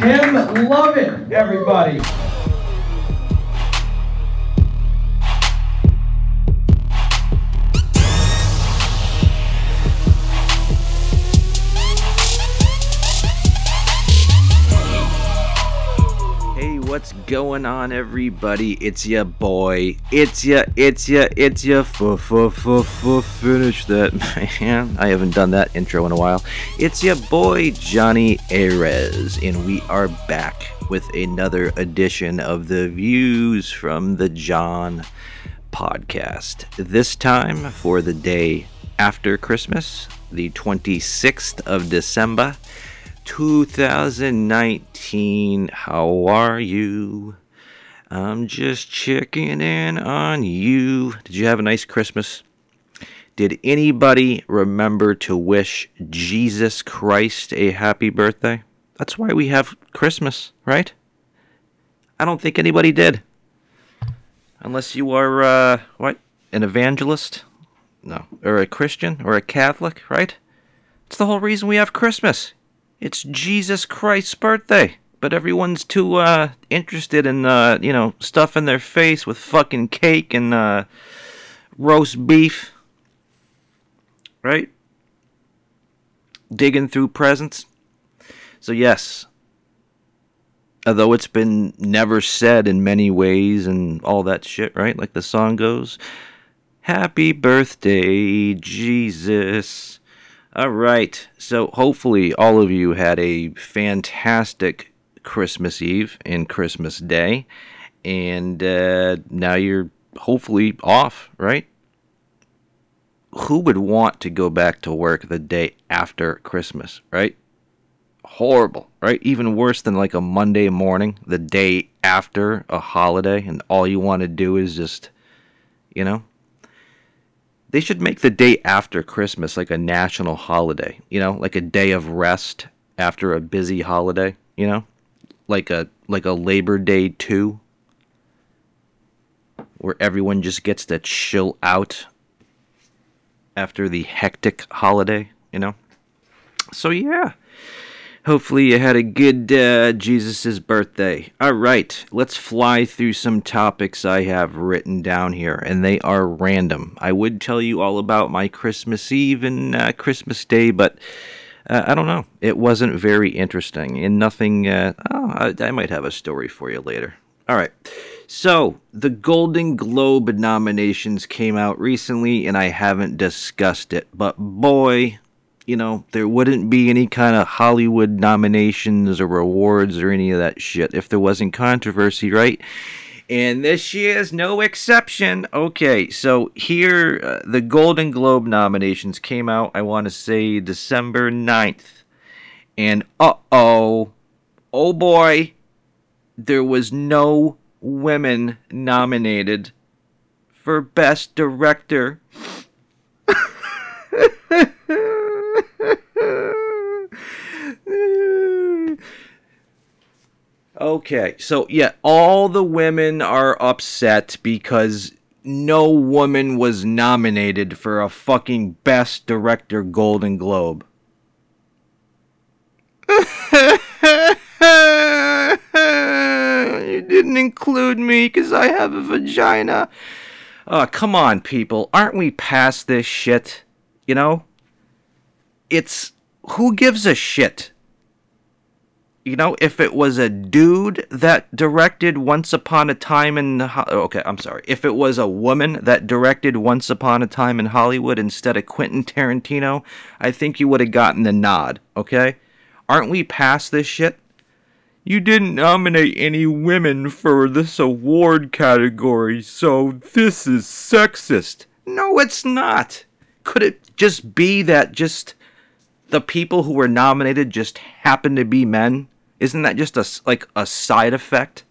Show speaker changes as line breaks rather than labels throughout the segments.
Tim Lovett, everybody.
Going on, everybody? It's ya boy. It's ya, it's ya, it's ya. F f f f finish that, man. I haven't done that intro in a while. It's ya boy, Johnny Ayres, and we are back with another edition of the Views from the John podcast. This time for the day after Christmas, the 26th of December. 2019. How are you? I'm just checking in on you. Did you have a nice Christmas? Did anybody remember to wish Jesus Christ a happy birthday? That's why we have Christmas, right? I don't think anybody did. Unless you are, uh, what? An evangelist? No. Or a Christian? Or a Catholic, right? It's the whole reason we have Christmas. It's Jesus Christ's birthday. But everyone's too uh interested in uh, you know, stuffing their face with fucking cake and uh roast beef. Right? Digging through presents. So yes, although it's been never said in many ways and all that shit, right? Like the song goes, Happy birthday, Jesus. All right. So hopefully all of you had a fantastic Christmas Eve and Christmas Day, and uh, now you're hopefully off, right? Who would want to go back to work the day after Christmas, right? Horrible, right? Even worse than like a Monday morning, the day after a holiday, and all you want to do is just, you know, they should make the day after Christmas like a national holiday, you know, like a day of rest after a busy holiday, you know? Like a like a Labor Day 2 where everyone just gets to chill out after the hectic holiday, you know? So yeah. Hopefully you had a good uh, Jesus' birthday. All right, let's fly through some topics I have written down here, and they are random. I would tell you all about my Christmas Eve and uh, Christmas Day, but uh, I don't know. It wasn't very interesting, and nothing. Uh, oh, I, I might have a story for you later. All right. So, the Golden Globe nominations came out recently, and I haven't discussed it, but boy, you know, there wouldn't be any kind of Hollywood nominations or awards or any of that shit if there wasn't controversy, right? And this year's no exception. Okay, so here, uh, the Golden Globe nominations came out, I want to say December 9th. And uh oh, oh boy, there was no women nominated for Best Director. Okay, so yeah, all the women are upset because no woman was nominated for a fucking Best Director Golden Globe. you didn't include me because I have a vagina. Oh, come on, people. Aren't we past this shit? You know? It's. Who gives a shit? you know, if it was a dude that directed Once Upon a Time in okay, I'm sorry. If it was a woman that directed Once Upon a Time in Hollywood instead of Quentin Tarantino, I think you would have gotten the nod, okay? Aren't we past this shit? You didn't nominate any women for this award category, so this is sexist. No, it's not. Could it just be that just the people who were nominated just happen to be men? Isn't that just a like a side effect?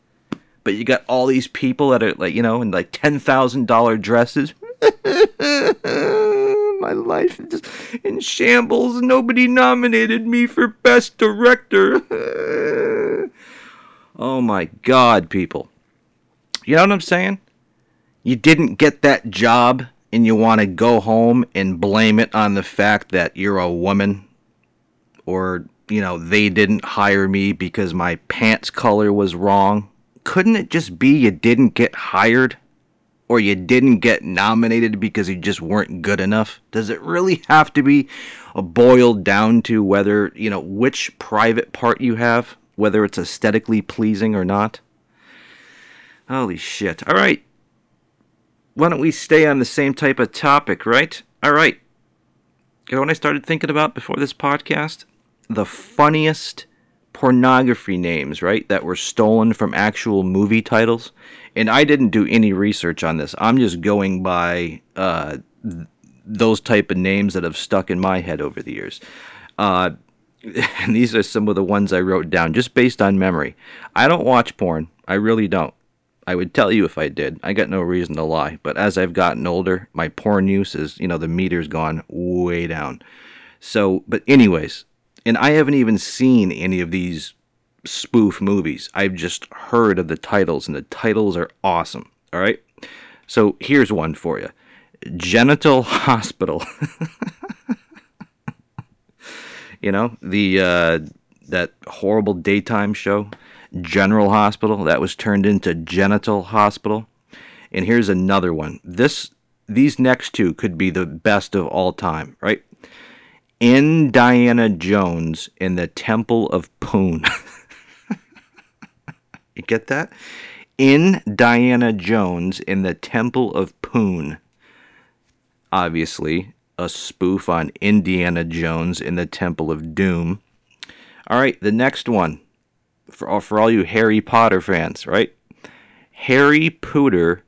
But you got all these people that are like you know in like ten thousand dollar dresses. My life is in shambles. Nobody nominated me for best director. oh my god, people. You know what I'm saying? you didn't get that job and you want to go home and blame it on the fact that you're a woman or you know they didn't hire me because my pants color was wrong couldn't it just be you didn't get hired or you didn't get nominated because you just weren't good enough does it really have to be boiled down to whether you know which private part you have whether it's aesthetically pleasing or not holy shit all right why don't we stay on the same type of topic, right? All right. You know what I started thinking about before this podcast? The funniest pornography names, right? That were stolen from actual movie titles. And I didn't do any research on this. I'm just going by uh, th- those type of names that have stuck in my head over the years. Uh, and these are some of the ones I wrote down just based on memory. I don't watch porn. I really don't. I would tell you if I did. I got no reason to lie. But as I've gotten older, my porn use is, you know, the meter's gone way down. So, but anyways, and I haven't even seen any of these spoof movies. I've just heard of the titles, and the titles are awesome. All right. So here's one for you Genital Hospital. you know, the, uh, that horrible daytime show. General Hospital. That was turned into Genital Hospital. And here's another one. This these next two could be the best of all time, right? Indiana Jones in the Temple of Poon. you get that? In Diana Jones in the Temple of Poon. Obviously, a spoof on Indiana Jones in the Temple of Doom. All right, the next one for oh, for all you Harry Potter fans, right? Harry Pooter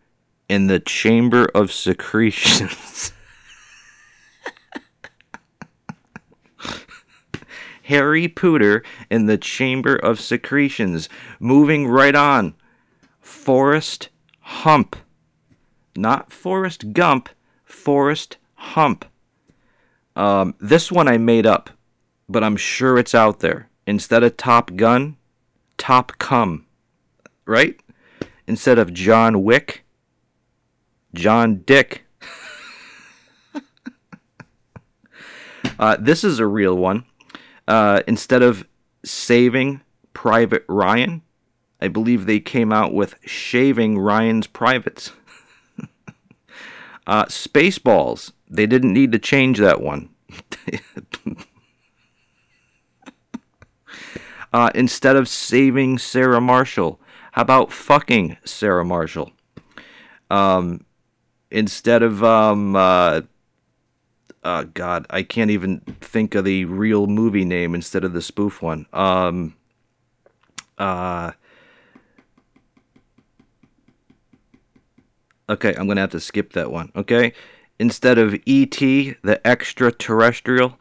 in the Chamber of Secretions. Harry Pooter in the Chamber of Secretions. Moving right on. Forrest Hump. Not Forrest Gump, Forrest Hump. Um, this one I made up, but I'm sure it's out there. Instead of Top Gun, Top Cum, right? Instead of John Wick, John Dick. uh, this is a real one. Uh, instead of saving Private Ryan, I believe they came out with shaving Ryan's privates. uh, Spaceballs, they didn't need to change that one. Uh, instead of saving Sarah Marshall, how about fucking Sarah Marshall? Um, instead of um, uh, uh, God, I can't even think of the real movie name instead of the spoof one. Um, uh, okay, I'm gonna have to skip that one. Okay, instead of E.T. the extraterrestrial,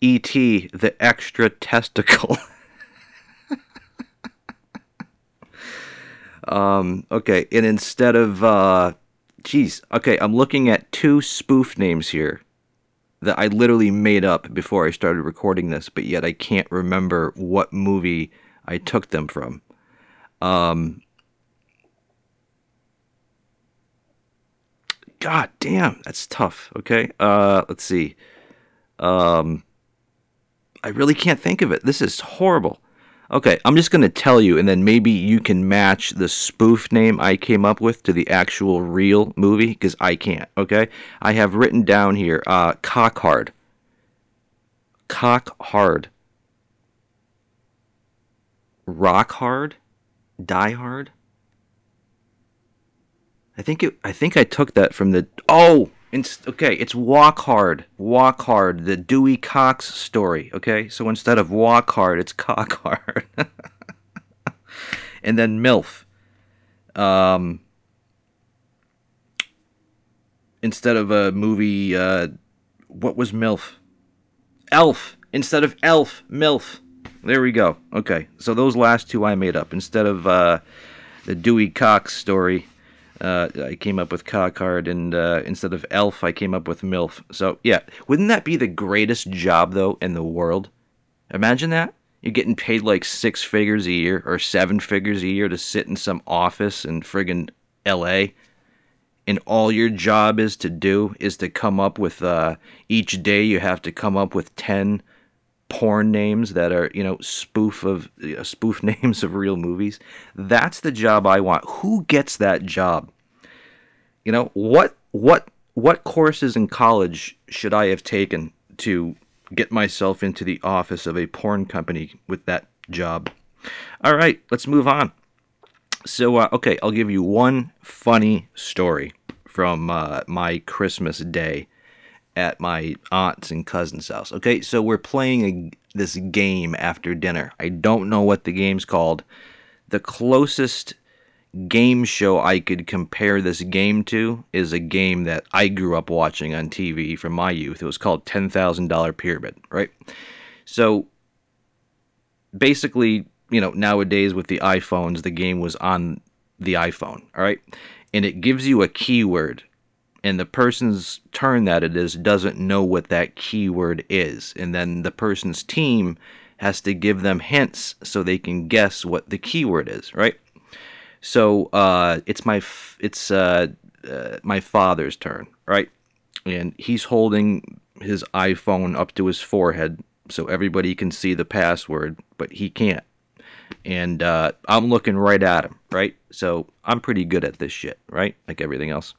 E.T. the extra testicle. Um, okay, and instead of, uh, geez, okay, I'm looking at two spoof names here that I literally made up before I started recording this, but yet I can't remember what movie I took them from. Um, God damn, that's tough. Okay, uh, let's see. Um, I really can't think of it. This is horrible. Okay, I'm just going to tell you, and then maybe you can match the spoof name I came up with to the actual real movie, because I can't, okay? I have written down here uh, Cock Hard. Cock Hard. Rock Hard? Die Hard? I think it. I think I took that from the. Oh, it's, okay, it's Walk Hard. Walk Hard, the Dewey Cox story. Okay, so instead of Walk Hard, it's Cock Hard. and then MILF. Um, instead of a movie, uh, what was MILF? Elf. Instead of Elf, MILF. There we go. Okay, so those last two I made up. Instead of uh, the Dewey Cox story, uh, I came up with Cockard, and uh, instead of Elf, I came up with MILF. So, yeah, wouldn't that be the greatest job, though, in the world? Imagine that. You're getting paid like six figures a year or seven figures a year to sit in some office in friggin' LA and all your job is to do is to come up with uh, each day you have to come up with 10 porn names that are you know spoof of uh, spoof names of real movies. That's the job i want. Who gets that job? You know what what what courses in college should i have taken to get myself into the office of a porn company with that job? All right let's move on. So, uh, okay, I'll give you one funny story from uh, my Christmas day at my aunt's and cousin's house. Okay, so we're playing a, this game after dinner. I don't know what the game's called. The closest game show I could compare this game to is a game that I grew up watching on TV from my youth. It was called $10,000 Pyramid, right? So basically, you know, nowadays with the iPhones, the game was on the iPhone, all right? And it gives you a keyword, and the person's turn that it is doesn't know what that keyword is. And then the person's team has to give them hints so they can guess what the keyword is, right? So uh, it's my f- it's uh, uh, my father's turn, right? And he's holding his iPhone up to his forehead so everybody can see the password, but he can't and uh, I'm looking right at him, right? So I'm pretty good at this shit, right? Like everything else.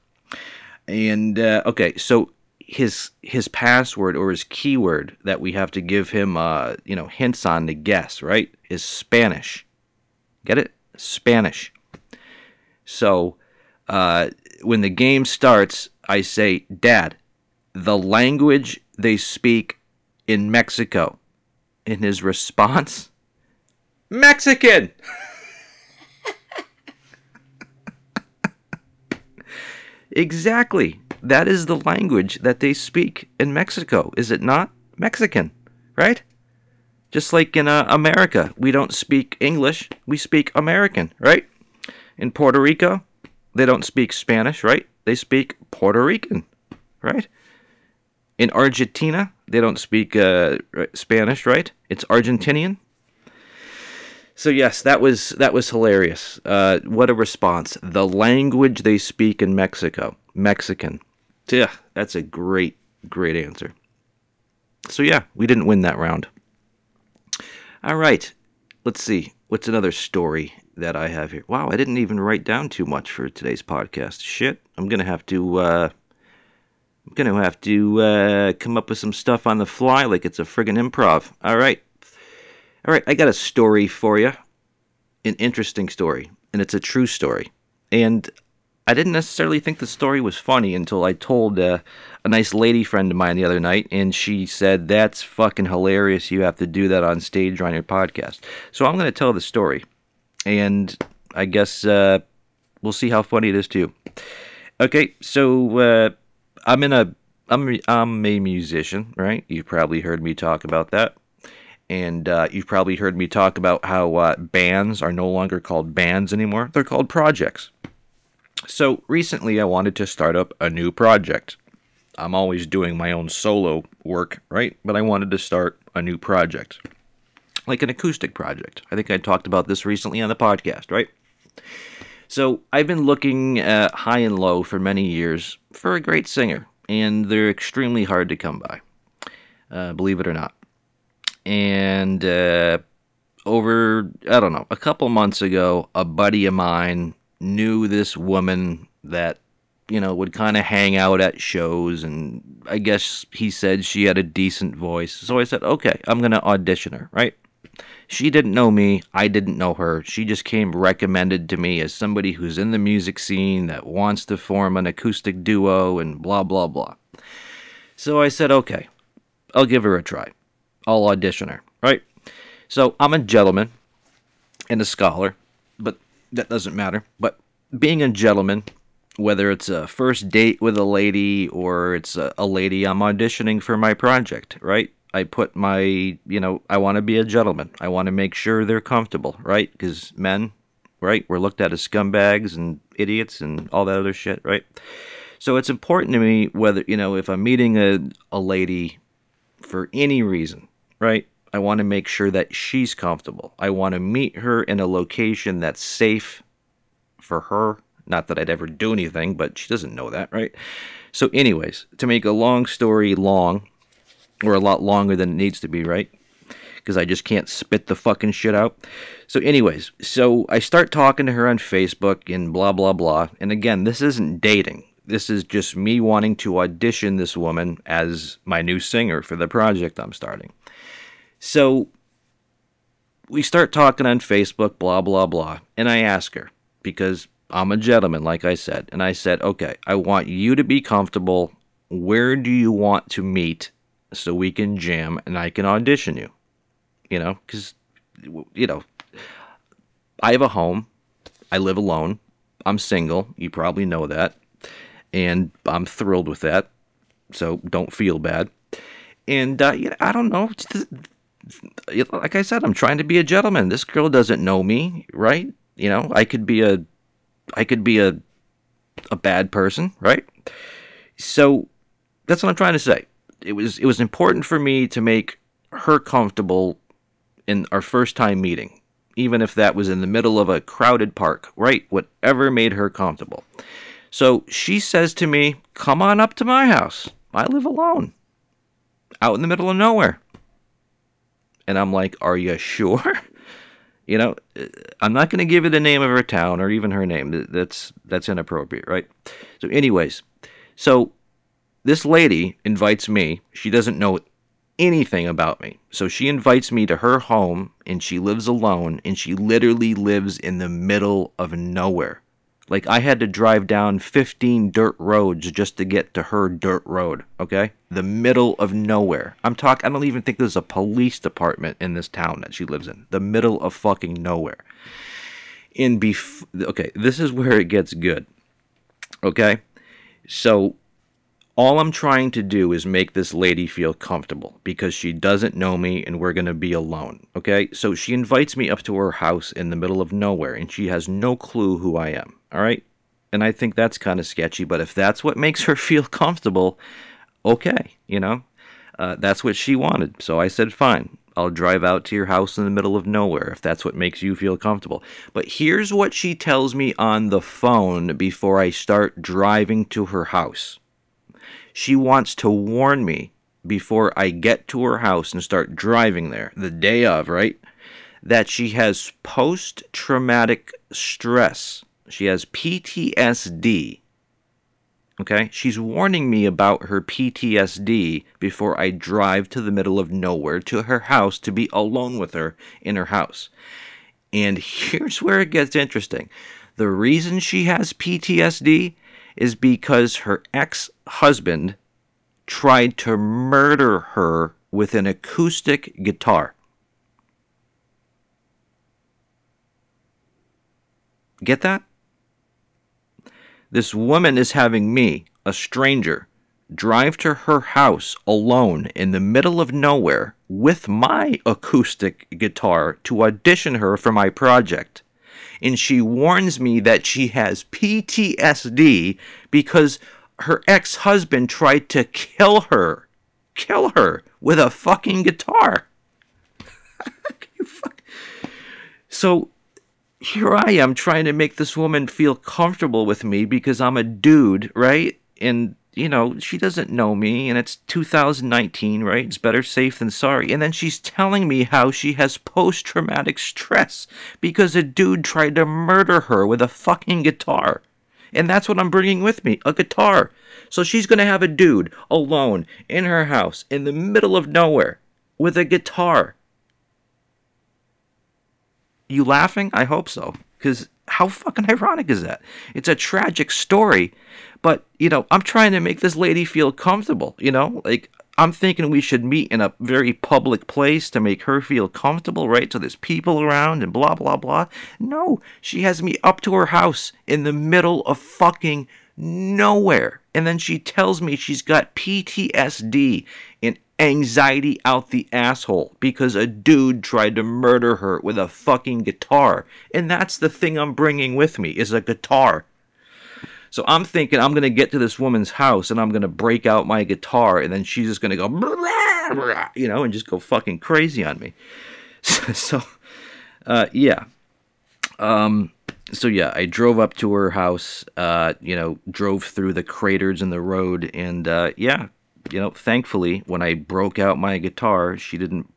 And uh, okay, so his his password or his keyword that we have to give him, uh, you know, hints on to guess, right? Is Spanish. Get it? Spanish. So uh, when the game starts, I say, "Dad, the language they speak in Mexico." In his response Mexican. exactly. That is the language that they speak in Mexico, is it not? Mexican, right? Just like in uh, America, we don't speak English, we speak American, right? In Puerto Rico, they don't speak Spanish, right? They speak Puerto Rican, right? In Argentina, they don't speak uh, Spanish, right? It's Argentinian, so yes, that was that was hilarious. Uh, what a response! The language they speak in Mexico, Mexican. Yeah, that's a great great answer. So yeah, we didn't win that round. All right, let's see. What's another story that I have here? Wow, I didn't even write down too much for today's podcast. Shit, I'm gonna have to. Uh, I'm gonna have to uh, come up with some stuff on the fly, like it's a friggin' improv. All right. All right, I got a story for you. An interesting story, and it's a true story. And I didn't necessarily think the story was funny until I told uh, a nice lady friend of mine the other night, and she said, That's fucking hilarious. You have to do that on stage or on your podcast. So I'm going to tell the story. And I guess uh, we'll see how funny it is too. Okay, so uh, I'm in a I'm I'm a musician, right? You've probably heard me talk about that and uh, you've probably heard me talk about how uh, bands are no longer called bands anymore, they're called projects. So recently, I wanted to start up a new project. I'm always doing my own solo work, right? But I wanted to start a new project, like an acoustic project. I think I talked about this recently on the podcast, right? So I've been looking uh, high and low for many years for a great singer, and they're extremely hard to come by, uh, believe it or not and uh, over I don't know a couple months ago, a buddy of mine knew this woman that you know would kind of hang out at shows, and I guess he said she had a decent voice. So I said, okay, I'm gonna audition her, right? She didn't know me, I didn't know her. She just came recommended to me as somebody who's in the music scene that wants to form an acoustic duo and blah blah blah. So I said, okay, I'll give her a try. I'll audition her, right? So I'm a gentleman and a scholar, but that doesn't matter. But being a gentleman, whether it's a first date with a lady or it's a, a lady I'm auditioning for my project, right? I put my, you know, I want to be a gentleman. I want to make sure they're comfortable, right? Because men, right, we're looked at as scumbags and idiots and all that other shit, right? So it's important to me whether, you know, if I'm meeting a, a lady for any reason, right? I want to make sure that she's comfortable. I want to meet her in a location that's safe for her Not that I'd ever do anything, but she doesn't know that, right? So, anyways, to make a long story long, or a lot longer than it needs to be, right? Because I just can't spit the fucking shit out. So, anyways, so I start talking to her on Facebook and blah, blah, blah. And again, this isn't dating. This is just me wanting to audition this woman as my new singer for the project I'm starting. So, we start talking on Facebook, blah, blah, blah. And I ask her, because I'm a gentleman, like I said. And I said, okay, I want you to be comfortable. Where do you want to meet so we can jam and I can audition you? You know, because, you know, I have a home. I live alone. I'm single. You probably know that. And I'm thrilled with that. So don't feel bad. And, uh, you know, I don't know. Like I said, I'm trying to be a gentleman. This girl doesn't know me, right? You know, I could be a I could be a a bad person, right? So that's what I'm trying to say. It was it was important for me to make her comfortable in our first time meeting, even if that was in the middle of a crowded park, right? Whatever made her comfortable. So she says to me, "Come on up to my house. I live alone, out in the middle of nowhere." And I'm like, "Are you sure?" You know, I'm not going to give you the name of her town or even her name. That's that's inappropriate, right? So, anyways, so this lady invites me. She doesn't know anything about me. So she invites me to her home and she lives alone and she literally lives in the middle of nowhere. Like I had to drive down 15 dirt roads just to get to her dirt road, okay? The middle of nowhere. I'm talking I don't even think there's a police department in this town that she lives in. The middle of fucking nowhere. In bef- okay, this is where it gets good. Okay? So all I'm trying to do is make this lady feel comfortable because she doesn't know me and we're going to be alone. Okay? So she invites me up to her house in the middle of nowhere and she has no clue who I am. All right. And I think that's kind of sketchy, but if that's what makes her feel comfortable, okay, you know, uh, that's what she wanted. So I said, fine, I'll drive out to your house in the middle of nowhere if that's what makes you feel comfortable. But here's what she tells me on the phone before I start driving to her house. She wants to warn me before I get to her house and start driving there the day of, right? That she has post traumatic stress she has PTSD. Okay? She's warning me about her PTSD before I drive to the middle of nowhere to her house to be alone with her in her house. And here's where it gets interesting. The reason she has PTSD is because her ex husband tried to murder her with an acoustic guitar. Get that? This woman is having me, a stranger, drive to her house alone in the middle of nowhere with my acoustic guitar to audition her for my project. And she warns me that she has PTSD because her ex husband tried to kill her. Kill her with a fucking guitar. so here I am trying to make this woman feel comfortable with me because I'm a dude, right? And you know, she doesn't know me and it's 2019, right? It's better safe than sorry. And then she's telling me how she has post traumatic stress because a dude tried to murder her with a fucking guitar. And that's what I'm bringing with me a guitar. So she's going to have a dude alone in her house in the middle of nowhere with a guitar you laughing? I hope so. Because how fucking ironic is that? It's a tragic story, but, you know, I'm trying to make this lady feel comfortable, you know? Like, I'm thinking we should meet in a very public place to make her feel comfortable, right? So there's people around and blah, blah, blah. No, she has me up to her house in the middle of fucking nowhere. And then she tells me she's got PTSD and anxiety out the asshole because a dude tried to murder her with a fucking guitar. And that's the thing I'm bringing with me is a guitar. So I'm thinking I'm going to get to this woman's house and I'm going to break out my guitar and then she's just going to go blah, blah, you know and just go fucking crazy on me. So, uh, yeah. Um so yeah, I drove up to her house. Uh, you know, drove through the craters in the road, and uh, yeah, you know, thankfully, when I broke out my guitar, she didn't.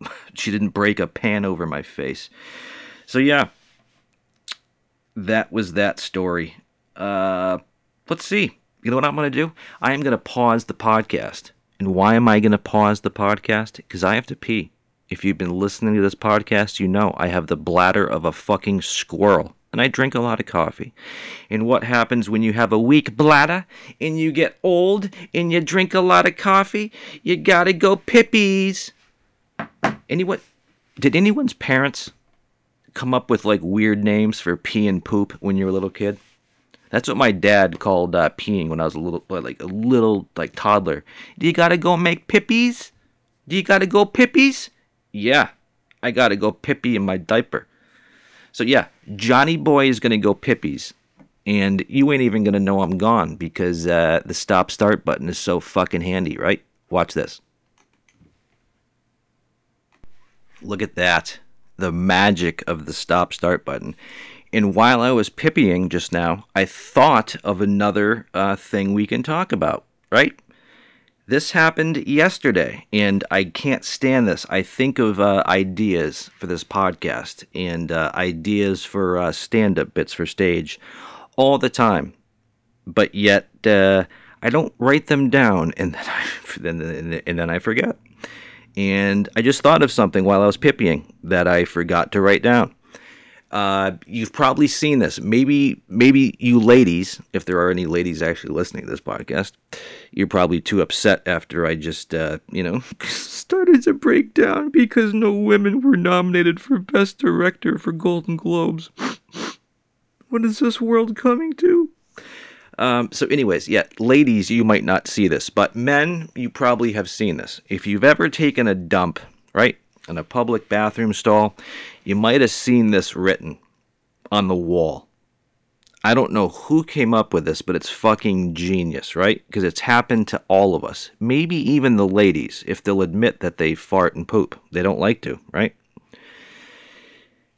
She didn't break a pan over my face. So yeah, that was that story. Uh, let's see. You know what I'm going to do? I am going to pause the podcast. And why am I going to pause the podcast? Because I have to pee. If you've been listening to this podcast, you know I have the bladder of a fucking squirrel. And I drink a lot of coffee. And what happens when you have a weak bladder and you get old and you drink a lot of coffee? You gotta go pippies. Anyone, did anyone's parents come up with like weird names for pee and poop when you were a little kid? That's what my dad called uh, peeing when I was a little, like a little like toddler. Do you gotta go make pippies? Do you gotta go pippies? Yeah, I gotta go pippy in my diaper. So yeah, Johnny Boy is gonna go pippies, and you ain't even gonna know I'm gone because uh, the stop start button is so fucking handy, right? Watch this. Look at that. The magic of the stop start button. And while I was pippying just now, I thought of another uh, thing we can talk about, right? This happened yesterday, and I can't stand this. I think of uh, ideas for this podcast and uh, ideas for uh, stand up bits for stage all the time, but yet uh, I don't write them down, and then I, then, and then I forget and I just thought of something while I was pippying that I forgot to write down. Uh, you've probably seen this. Maybe, maybe you ladies, if there are any ladies actually listening to this podcast, you're probably too upset after I just, uh, you know, started to break down because no women were nominated for Best Director for Golden Globes. what is this world coming to? Um, so, anyways, yeah, ladies, you might not see this, but men, you probably have seen this. If you've ever taken a dump, right, in a public bathroom stall, you might have seen this written on the wall. I don't know who came up with this, but it's fucking genius, right? Because it's happened to all of us. Maybe even the ladies, if they'll admit that they fart and poop. They don't like to, right?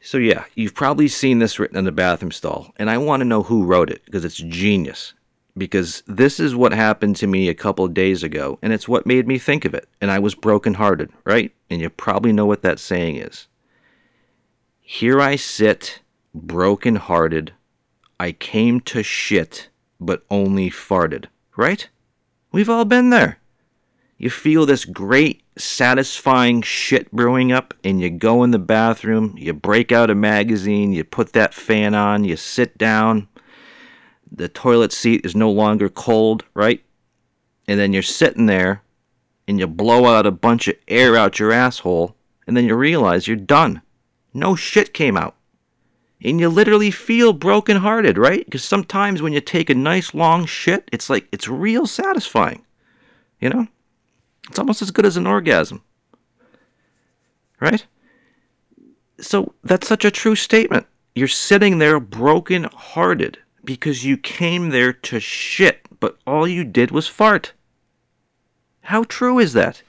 So, yeah, you've probably seen this written in the bathroom stall, and I want to know who wrote it because it's genius. Because this is what happened to me a couple days ago, and it's what made me think of it. And I was brokenhearted, right? And you probably know what that saying is. Here I sit, brokenhearted. I came to shit, but only farted, right? We've all been there. You feel this great, satisfying shit brewing up, and you go in the bathroom, you break out a magazine, you put that fan on, you sit down. The toilet seat is no longer cold, right? And then you're sitting there, and you blow out a bunch of air out your asshole, and then you realize you're done. No shit came out. And you literally feel brokenhearted, right? Because sometimes when you take a nice long shit, it's like, it's real satisfying. You know? It's almost as good as an orgasm. Right? So that's such a true statement. You're sitting there brokenhearted because you came there to shit, but all you did was fart. How true is that?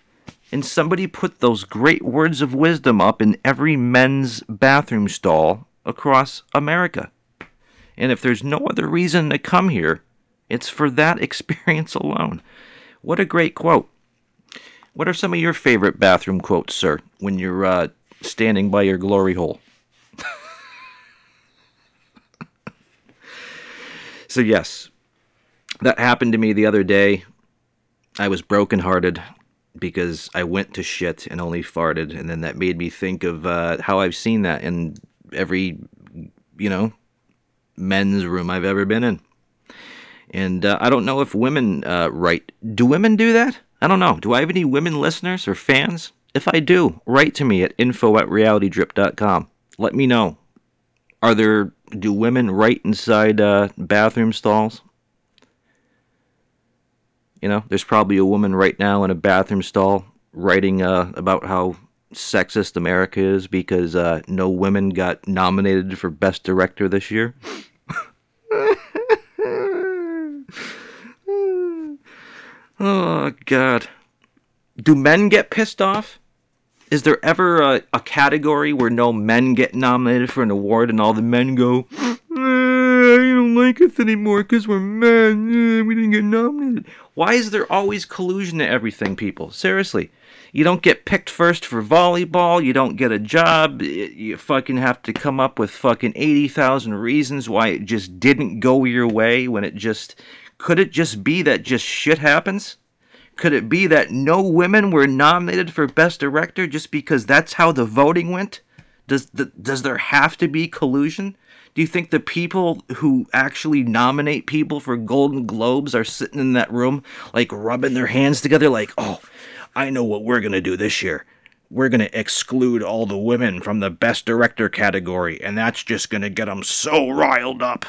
And somebody put those great words of wisdom up in every men's bathroom stall across America. And if there's no other reason to come here, it's for that experience alone. What a great quote. What are some of your favorite bathroom quotes, sir, when you're uh, standing by your glory hole? so, yes, that happened to me the other day. I was brokenhearted because I went to shit and only farted, and then that made me think of uh, how I've seen that in every, you know, men's room I've ever been in. And uh, I don't know if women uh, write. Do women do that? I don't know. Do I have any women listeners or fans? If I do, write to me at info at realitydrip.com. Let me know. Are there, do women write inside uh, bathroom stalls? You know, there's probably a woman right now in a bathroom stall writing uh, about how sexist America is because uh, no women got nominated for Best Director this year. Oh, God. Do men get pissed off? Is there ever a, a, category where no men get nominated for an award and all the men go, don't like us anymore because we're. Eh, We didn't get nominated. Why is there always collusion to everything, people? Seriously. You don't get picked first for volleyball. You don't get a job. You fucking have to come up with fucking 80,000 reasons why it just didn't go your way when it just. Could it just be that just shit happens? Could it be that no women were nominated for Best Director just because that's how the voting went? Does the, does there have to be collusion? Do you think the people who actually nominate people for Golden Globes are sitting in that room, like rubbing their hands together, like, oh, I know what we're gonna do this year. We're gonna exclude all the women from the Best Director category, and that's just gonna get them so riled up.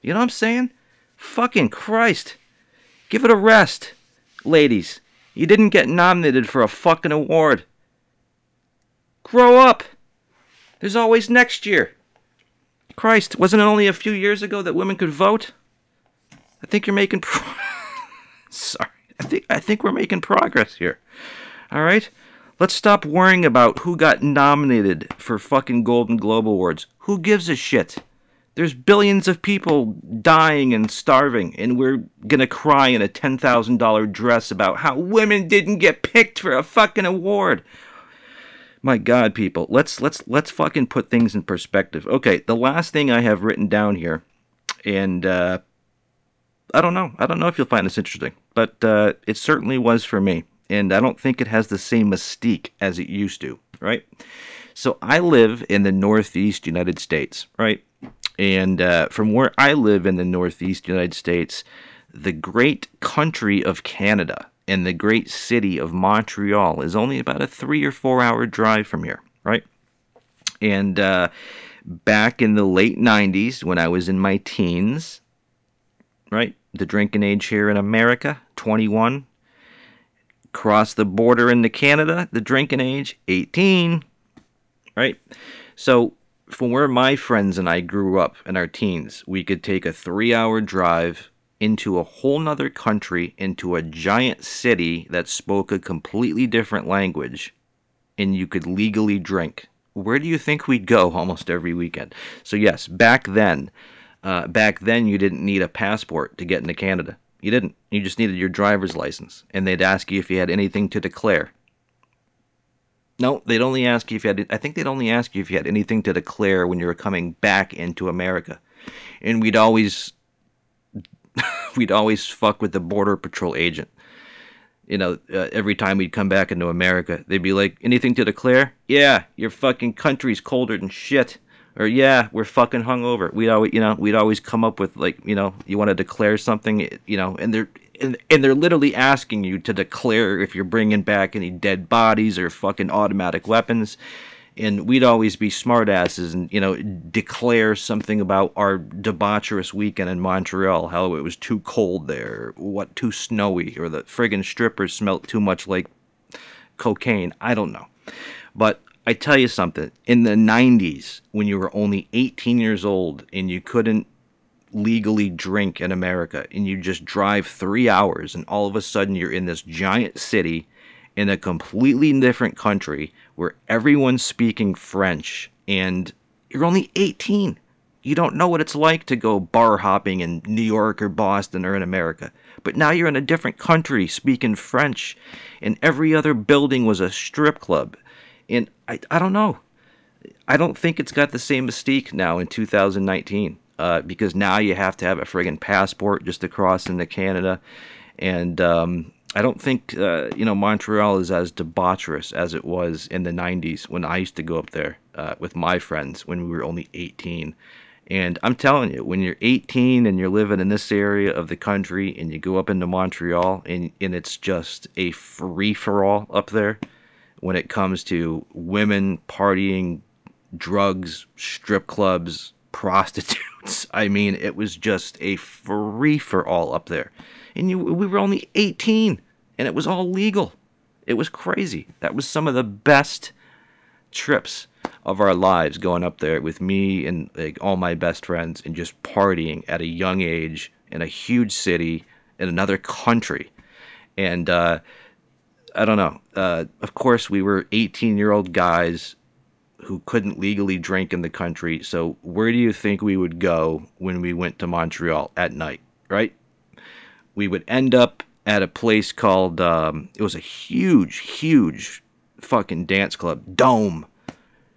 You know what I'm saying? Fucking Christ. Give it a rest. Ladies, you didn't get nominated for a fucking award. Grow up. There's always next year. Christ, wasn't it only a few years ago that women could vote? I think you're making pro- Sorry. I think I think we're making progress here. All right? Let's stop worrying about who got nominated for fucking Golden Globe Awards. Who gives a shit? There's billions of people dying and starving, and we're gonna cry in a $10,000 dress about how women didn't get picked for a fucking award. My God, people, let's let's let's fucking put things in perspective. Okay, the last thing I have written down here, and uh, I don't know, I don't know if you'll find this interesting, but uh, it certainly was for me, and I don't think it has the same mystique as it used to. Right? So I live in the Northeast United States, right? And uh, from where I live in the Northeast United States, the great country of Canada and the great city of Montreal is only about a three or four hour drive from here, right? And uh, back in the late 90s, when I was in my teens, right? The drinking age here in America, 21. Cross the border into Canada, the drinking age, 18. Right? So, from where my friends and I grew up in our teens, we could take a three hour drive into a whole nother country, into a giant city that spoke a completely different language, and you could legally drink. Where do you think we'd go almost every weekend? So, yes, back then, uh, back then you didn't need a passport to get into Canada. You didn't. You just needed your driver's license, and they'd ask you if you had anything to declare. No, they'd only ask you if you had. I think they'd only ask you if you had anything to declare when you were coming back into America, and we'd always, we'd always fuck with the border patrol agent. You know, uh, every time we'd come back into America, they'd be like, "Anything to declare? Yeah, your fucking country's colder than shit." Or yeah, we're fucking hungover. We'd always, you know, we'd always come up with like, you know, you want to declare something, you know, and they're and, and they're literally asking you to declare if you're bringing back any dead bodies or fucking automatic weapons. And we'd always be smartasses and you know declare something about our debaucherous weekend in Montreal, how it was too cold there, what too snowy, or the friggin' strippers smelt too much like cocaine. I don't know, but I tell you something. In the '90s, when you were only 18 years old and you couldn't legally drink in America and you just drive three hours and all of a sudden you're in this giant city in a completely different country where everyone's speaking French and you're only 18. You don't know what it's like to go bar hopping in New York or Boston or in America. But now you're in a different country speaking French and every other building was a strip club. And I, I don't know. I don't think it's got the same mystique now in 2019 uh, because now you have to have a friggin' passport just to cross into Canada, and um, I don't think uh, you know Montreal is as debaucherous as it was in the 90s when I used to go up there uh, with my friends when we were only 18. And I'm telling you, when you're 18 and you're living in this area of the country and you go up into Montreal and, and it's just a free for all up there when it comes to women partying, drugs, strip clubs, prostitutes. I mean, it was just a free for all up there. And you, we were only 18 and it was all legal. It was crazy. That was some of the best trips of our lives going up there with me and like all my best friends and just partying at a young age in a huge city in another country. And uh, I don't know. Uh, of course, we were 18 year old guys who couldn't legally drink in the country. So, where do you think we would go when we went to Montreal at night, right? We would end up at a place called, um, it was a huge, huge fucking dance club, Dome.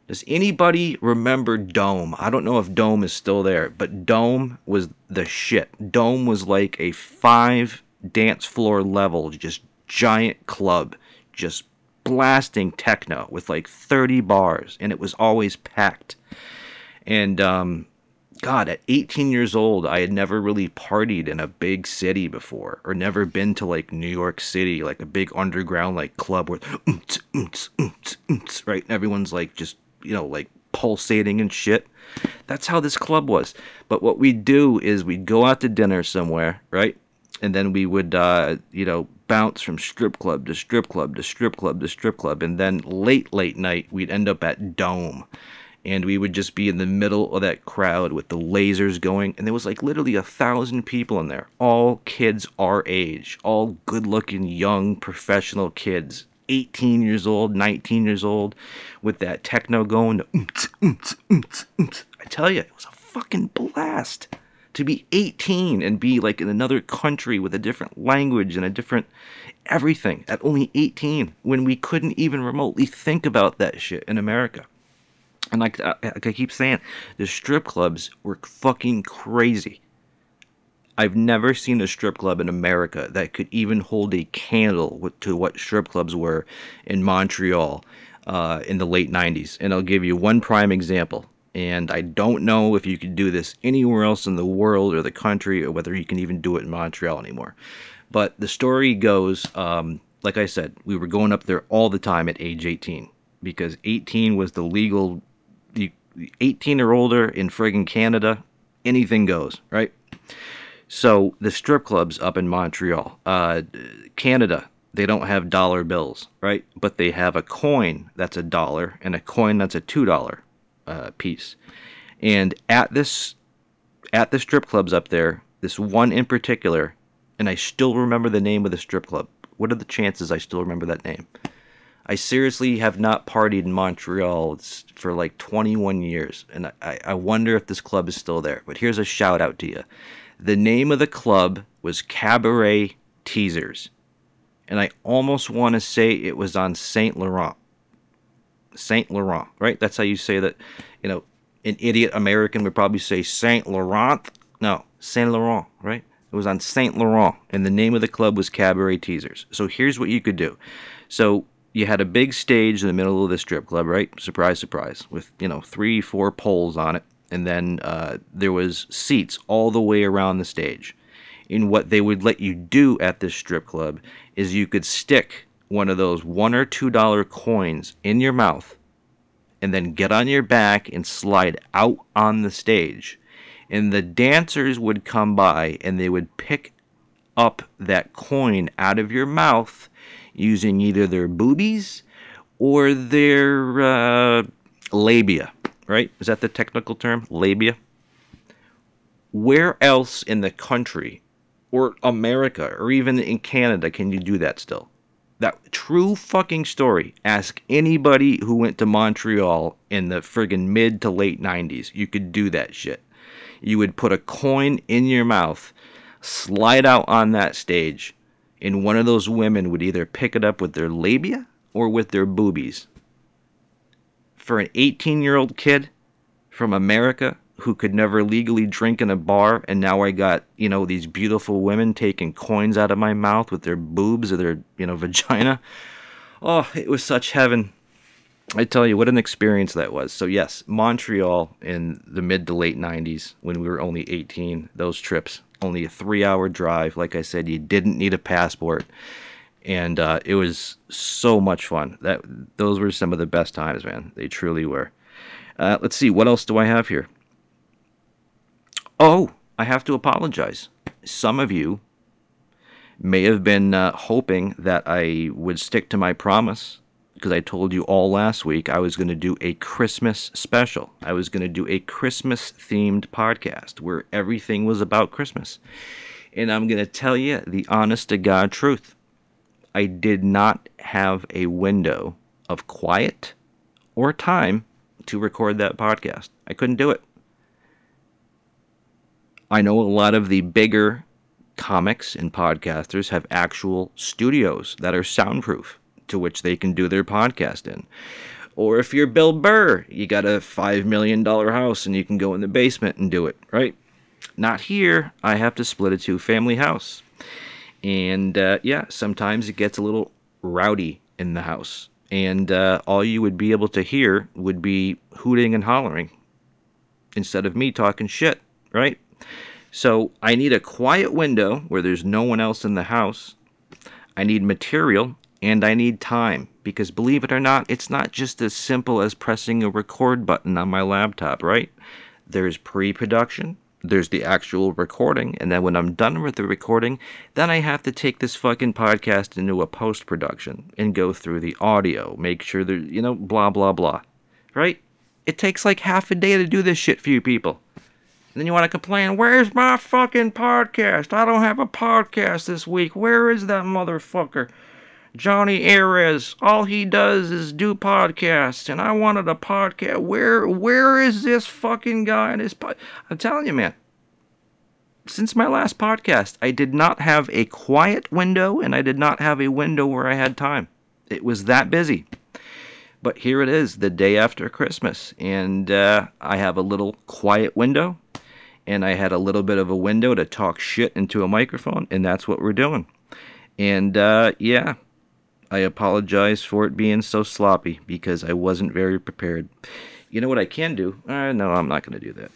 Does anybody remember Dome? I don't know if Dome is still there, but Dome was the shit. Dome was like a five dance floor level, just giant club, just blasting techno with like 30 bars, and it was always packed. And um, God, at 18 years old, I had never really partied in a big city before, or never been to like New York City, like a big underground like club where, right? And everyone's like just you know like pulsating and shit. That's how this club was. But what we'd do is we'd go out to dinner somewhere, right? And then we would, uh, you know, bounce from strip club to strip club to strip club to strip club. And then late, late night, we'd end up at Dome and we would just be in the middle of that crowd with the lasers going and there was like literally a thousand people in there all kids our age all good looking young professional kids 18 years old 19 years old with that techno going i tell you it was a fucking blast to be 18 and be like in another country with a different language and a different everything at only 18 when we couldn't even remotely think about that shit in america and like, I- like I keep saying, the strip clubs were fucking crazy. I've never seen a strip club in America that could even hold a candle to what strip clubs were in Montreal uh, in the late 90s. And I'll give you one prime example. And I don't know if you could do this anywhere else in the world or the country or whether you can even do it in Montreal anymore. But the story goes, um, like I said, we were going up there all the time at age 18 because 18 was the legal 18 or older in friggin' Canada, anything goes, right? So the strip clubs up in Montreal, uh, Canada, they don't have dollar bills, right? But they have a coin that's a dollar and a coin that's a two dollar uh, piece. And at this, at the strip clubs up there, this one in particular, and I still remember the name of the strip club. What are the chances I still remember that name? I seriously have not partied in Montreal for like 21 years, and I, I wonder if this club is still there. But here's a shout out to you. The name of the club was Cabaret Teasers, and I almost want to say it was on Saint Laurent. Saint Laurent, right? That's how you say that. You know, an idiot American would probably say Saint Laurent. No, Saint Laurent, right? It was on Saint Laurent, and the name of the club was Cabaret Teasers. So here's what you could do. So you had a big stage in the middle of the strip club, right? Surprise, surprise, with you know three, four poles on it, and then uh, there was seats all the way around the stage. And what they would let you do at this strip club is you could stick one of those one or two dollar coins in your mouth, and then get on your back and slide out on the stage. And the dancers would come by and they would pick up that coin out of your mouth using either their boobies or their uh, labia, right? Is that the technical term? Labia? Where else in the country or America or even in Canada can you do that still? That true fucking story. Ask anybody who went to Montreal in the friggin' mid to late 90s. You could do that shit. You would put a coin in your mouth, slide out on that stage, and one of those women would either pick it up with their labia or with their boobies. For an 18 year old kid from America who could never legally drink in a bar, and now I got, you know, these beautiful women taking coins out of my mouth with their boobs or their, you know, vagina. Oh, it was such heaven. I tell you, what an experience that was. So, yes, Montreal in the mid to late 90s when we were only 18, those trips, only a three hour drive. Like I said, you didn't need a passport. And uh, it was so much fun. That Those were some of the best times, man. They truly were. Uh, let's see, what else do I have here? Oh, I have to apologize. Some of you may have been uh, hoping that I would stick to my promise because I told you all last week I was going to do a Christmas special. I was going to do a Christmas themed podcast where everything was about Christmas. And I'm going to tell you the honest to God truth. I did not have a window of quiet or time to record that podcast. I couldn't do it. I know a lot of the bigger comics and podcasters have actual studios that are soundproof to which they can do their podcast in. Or if you're Bill Burr, you got a $5 million house and you can go in the basement and do it, right? Not here. I have to split a two family house. And uh, yeah, sometimes it gets a little rowdy in the house. And uh, all you would be able to hear would be hooting and hollering instead of me talking shit, right? So I need a quiet window where there's no one else in the house. I need material and I need time because believe it or not, it's not just as simple as pressing a record button on my laptop, right? There's pre production, there's the actual recording, and then when I'm done with the recording, then I have to take this fucking podcast into a post production and go through the audio, make sure there, you know, blah, blah, blah, right? It takes like half a day to do this shit for you people. And then you want to complain, where's my fucking podcast? I don't have a podcast this week. Where is that motherfucker? Johnny Arez, all he does is do podcasts, and I wanted a podcast. Where where is this fucking guy and his pod? I'm telling you, man. Since my last podcast, I did not have a quiet window, and I did not have a window where I had time. It was that busy. But here it is, the day after Christmas, and uh, I have a little quiet window and I had a little bit of a window to talk shit into a microphone, and that's what we're doing. And uh, yeah, I apologize for it being so sloppy because I wasn't very prepared. You know what I can do? Uh, no, I'm not going to do that.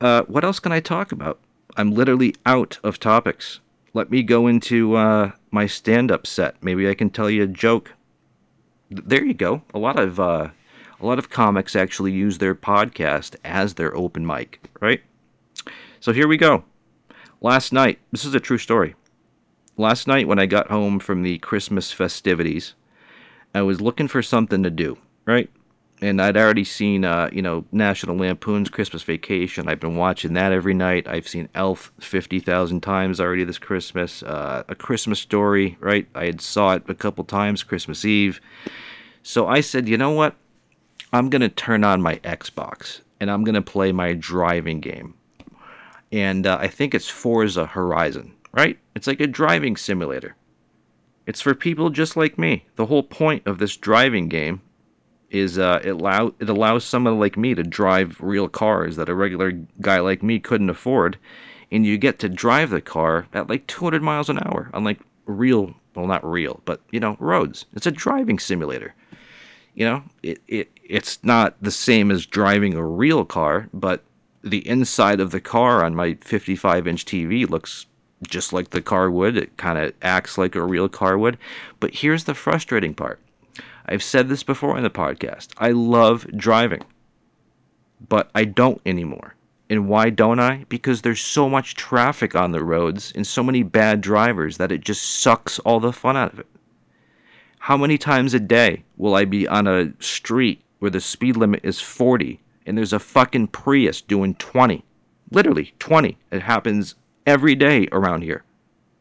Uh, what else can I talk about? I'm literally out of topics. Let me go into uh, my stand up set. Maybe I can tell you a joke. There you go. A lot of. Uh, a lot of comics actually use their podcast as their open mic, right? So here we go. Last night, this is a true story. Last night, when I got home from the Christmas festivities, I was looking for something to do, right? And I'd already seen, uh, you know, National Lampoon's Christmas Vacation. I've been watching that every night. I've seen Elf 50,000 times already this Christmas. Uh, a Christmas Story, right? I had saw it a couple times Christmas Eve. So I said, you know what? I'm going to turn on my Xbox and I'm going to play my driving game and uh, I think it's Forza Horizon, right? It's like a driving simulator. It's for people just like me. The whole point of this driving game is uh, it allow it allows someone like me to drive real cars that a regular guy like me couldn't afford, and you get to drive the car at like 200 miles an hour on like real, well not real, but you know roads. It's a driving simulator. You know, it, it it's not the same as driving a real car, but the inside of the car on my 55 inch TV looks just like the car would. It kind of acts like a real car would. But here's the frustrating part I've said this before in the podcast. I love driving, but I don't anymore. And why don't I? Because there's so much traffic on the roads and so many bad drivers that it just sucks all the fun out of it. How many times a day will I be on a street where the speed limit is 40 and there's a fucking Prius doing 20. Literally 20. It happens every day around here.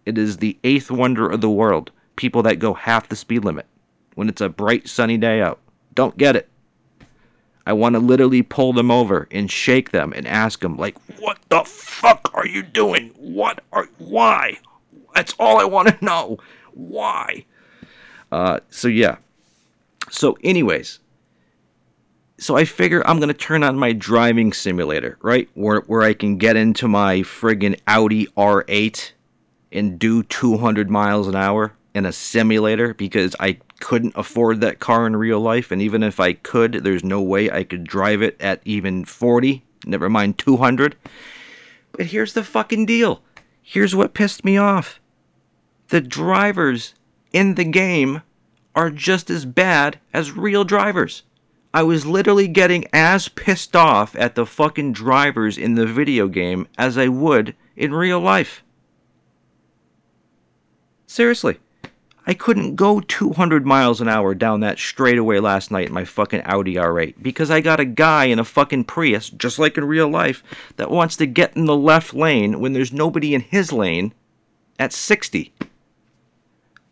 It is the eighth wonder of the world. People that go half the speed limit when it's a bright sunny day out. Don't get it. I want to literally pull them over and shake them and ask them like, "What the fuck are you doing? What are why?" That's all I want to know. Why? Uh, so yeah. So anyways, so I figure I'm gonna turn on my driving simulator, right? Where where I can get into my friggin' Audi R8 and do 200 miles an hour in a simulator because I couldn't afford that car in real life, and even if I could, there's no way I could drive it at even 40. Never mind 200. But here's the fucking deal. Here's what pissed me off. The drivers in the game are just as bad as real drivers. I was literally getting as pissed off at the fucking drivers in the video game as I would in real life. Seriously. I couldn't go 200 miles an hour down that straightaway last night in my fucking Audi R8 because I got a guy in a fucking Prius, just like in real life, that wants to get in the left lane when there's nobody in his lane at 60.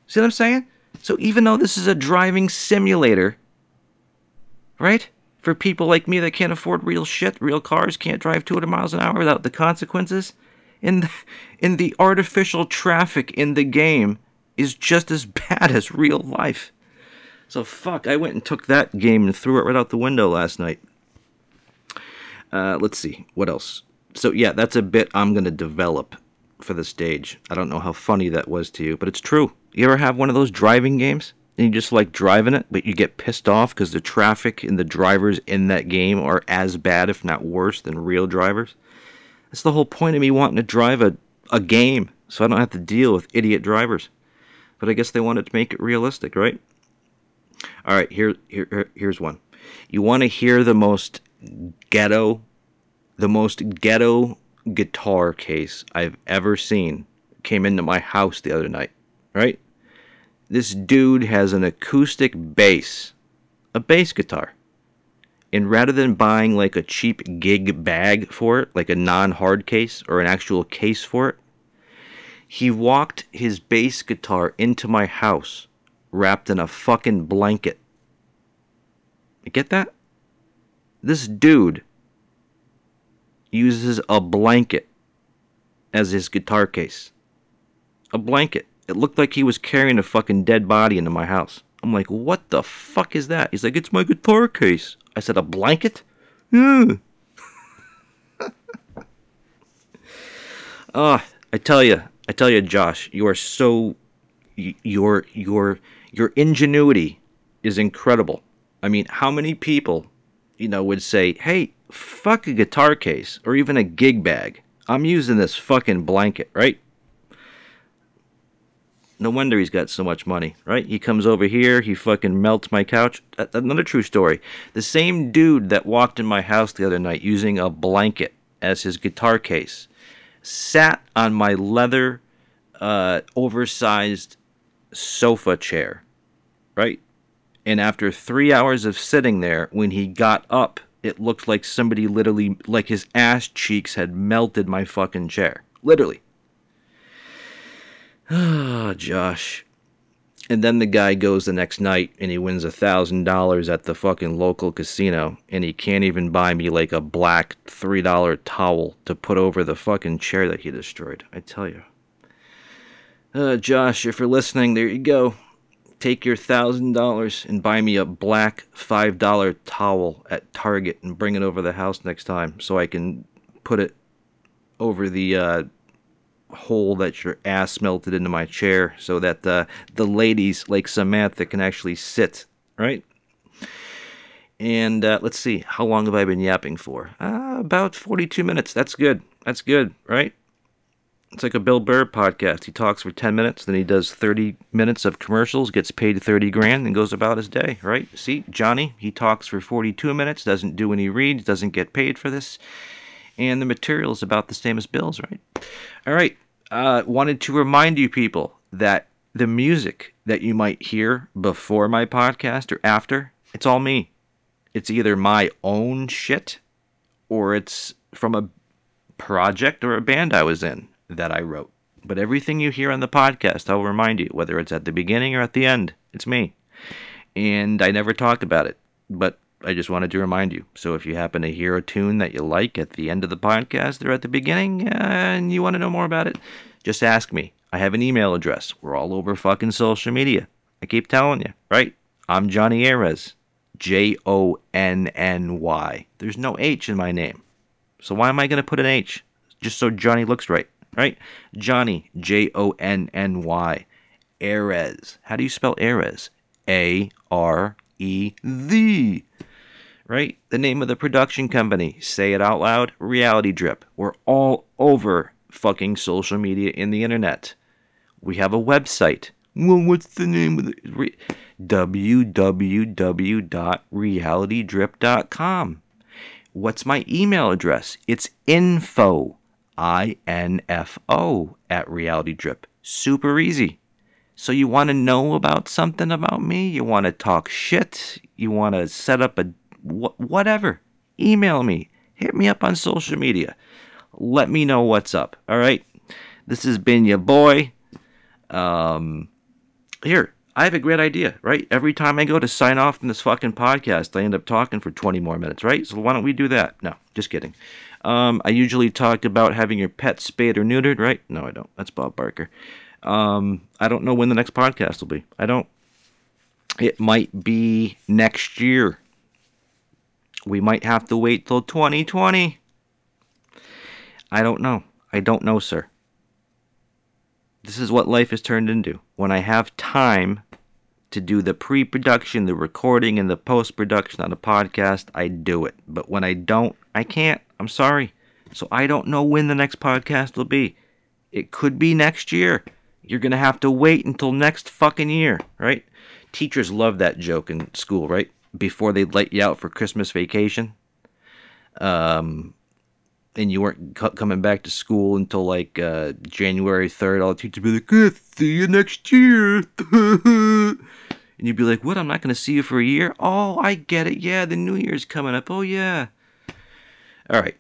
See what I'm saying? So even though this is a driving simulator, right? for people like me that can't afford real shit, real cars, can't drive 200 miles an hour without the consequences. And the, artificial traffic in the game is just as bad as real life. So fuck, I went and took that game and threw it right out the window last night. Uh, let's see, what else? So yeah, that's a bit I'm gonna develop for the stage. I don't know how funny that was to you, but it's true. You ever have one of those driving games? And you just like driving it, but you get pissed off because the traffic and the drivers in that game are as bad, if not worse, than real drivers. That's the whole point of me wanting to drive a, a game, so I don't have to deal with idiot drivers. But I guess they wanted to make it realistic, right? All right, here, here here's one. You want to hear the most ghetto, the most ghetto guitar case I've ever seen came into my house the other night, right? This dude has an acoustic bass, a bass guitar. And rather than buying like a cheap gig bag for it, like a non hard case or an actual case for it, he walked his bass guitar into my house wrapped in a fucking blanket. You get that? This dude uses a blanket as his guitar case. A blanket. It looked like he was carrying a fucking dead body into my house. I'm like, what the fuck is that? He's like, it's my guitar case. I said, a blanket? Yeah. Ah, oh, I tell you, I tell you, Josh, you are so, your your your ingenuity is incredible. I mean, how many people, you know, would say, hey, fuck a guitar case or even a gig bag. I'm using this fucking blanket, right? No wonder he's got so much money, right? He comes over here, he fucking melts my couch. Another true story. The same dude that walked in my house the other night using a blanket as his guitar case sat on my leather, uh, oversized sofa chair, right? And after three hours of sitting there, when he got up, it looked like somebody literally, like his ass cheeks had melted my fucking chair. Literally. Ah, Josh. And then the guy goes the next night and he wins a thousand dollars at the fucking local casino and he can't even buy me like a black three dollar towel to put over the fucking chair that he destroyed. I tell you. Uh, Josh, if you're listening, there you go. Take your thousand dollars and buy me a black five dollar towel at Target and bring it over the house next time so I can put it over the uh, hole that your ass melted into my chair so that uh, the ladies like Samantha can actually sit, right? And uh, let's see, how long have I been yapping for? Uh, about 42 minutes. That's good. That's good, right? It's like a Bill Burr podcast. He talks for 10 minutes, then he does 30 minutes of commercials, gets paid 30 grand, and goes about his day, right? See, Johnny, he talks for 42 minutes, doesn't do any reads, doesn't get paid for this, and the material is about the same as Bill's, right? All right. Uh, wanted to remind you people that the music that you might hear before my podcast or after, it's all me. It's either my own shit or it's from a project or a band I was in that I wrote. But everything you hear on the podcast, I'll remind you, whether it's at the beginning or at the end, it's me. And I never talk about it, but I just wanted to remind you. So if you happen to hear a tune that you like at the end of the podcast or at the beginning and you want to know more about it, just ask me. I have an email address. We're all over fucking social media. I keep telling you, right? I'm Johnny Arez. J O N N Y. There's no H in my name. So why am I going to put an H? Just so Johnny looks right right? Johnny, J O N N Y. Arez. How do you spell Arez? A R E Z. Right? The name of the production company. Say it out loud. Reality Drip. We're all over fucking social media in the internet. We have a website. Well, what's the name of the re- www.realitydrip.com. What's my email address? It's info I-N-F-O at Reality Drip. Super easy. So you want to know about something about me? You want to talk shit? You want to set up a wh- whatever? Email me. Hit me up on social media. Let me know what's up. All right. This has been your boy. Um, here, I have a great idea, right? Every time I go to sign off from this fucking podcast, I end up talking for 20 more minutes, right? So why don't we do that? No, just kidding. Um, I usually talk about having your pet spayed or neutered, right? No, I don't. That's Bob Barker. Um, I don't know when the next podcast will be. I don't. It might be next year. We might have to wait till 2020. I don't know. I don't know, sir. This is what life has turned into. When I have time to do the pre production, the recording, and the post production on a podcast, I do it. But when I don't, I can't. I'm sorry. So I don't know when the next podcast will be. It could be next year. You're going to have to wait until next fucking year, right? Teachers love that joke in school, right? Before they let you out for Christmas vacation. Um, and you weren't coming back to school until like uh, January 3rd, all the teachers would be like, eh, see you next year. and you'd be like, what? I'm not going to see you for a year? Oh, I get it. Yeah, the new year's coming up. Oh, yeah. All right.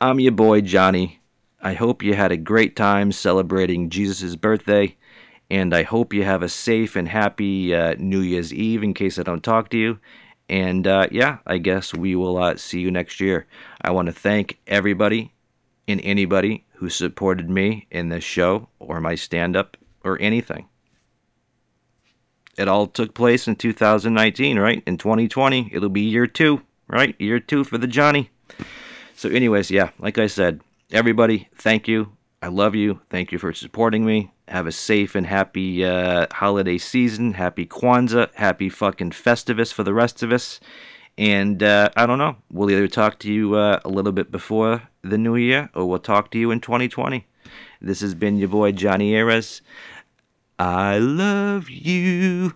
I'm your boy, Johnny. I hope you had a great time celebrating Jesus' birthday. And I hope you have a safe and happy uh, New Year's Eve in case I don't talk to you. And uh, yeah, I guess we will uh, see you next year. I want to thank everybody and anybody who supported me in this show or my stand up or anything. It all took place in 2019, right? In 2020, it'll be year two, right? Year two for the Johnny. So, anyways, yeah, like I said, everybody, thank you. I love you. Thank you for supporting me. Have a safe and happy uh, holiday season. Happy Kwanzaa. Happy fucking Festivus for the rest of us. And uh, I don't know. We'll either talk to you uh, a little bit before the new year or we'll talk to you in 2020. This has been your boy Johnny Arez. I love you.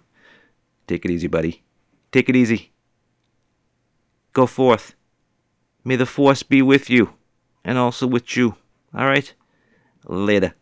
Take it easy, buddy. Take it easy. Go forth. May the force be with you and also with you. All right? Later.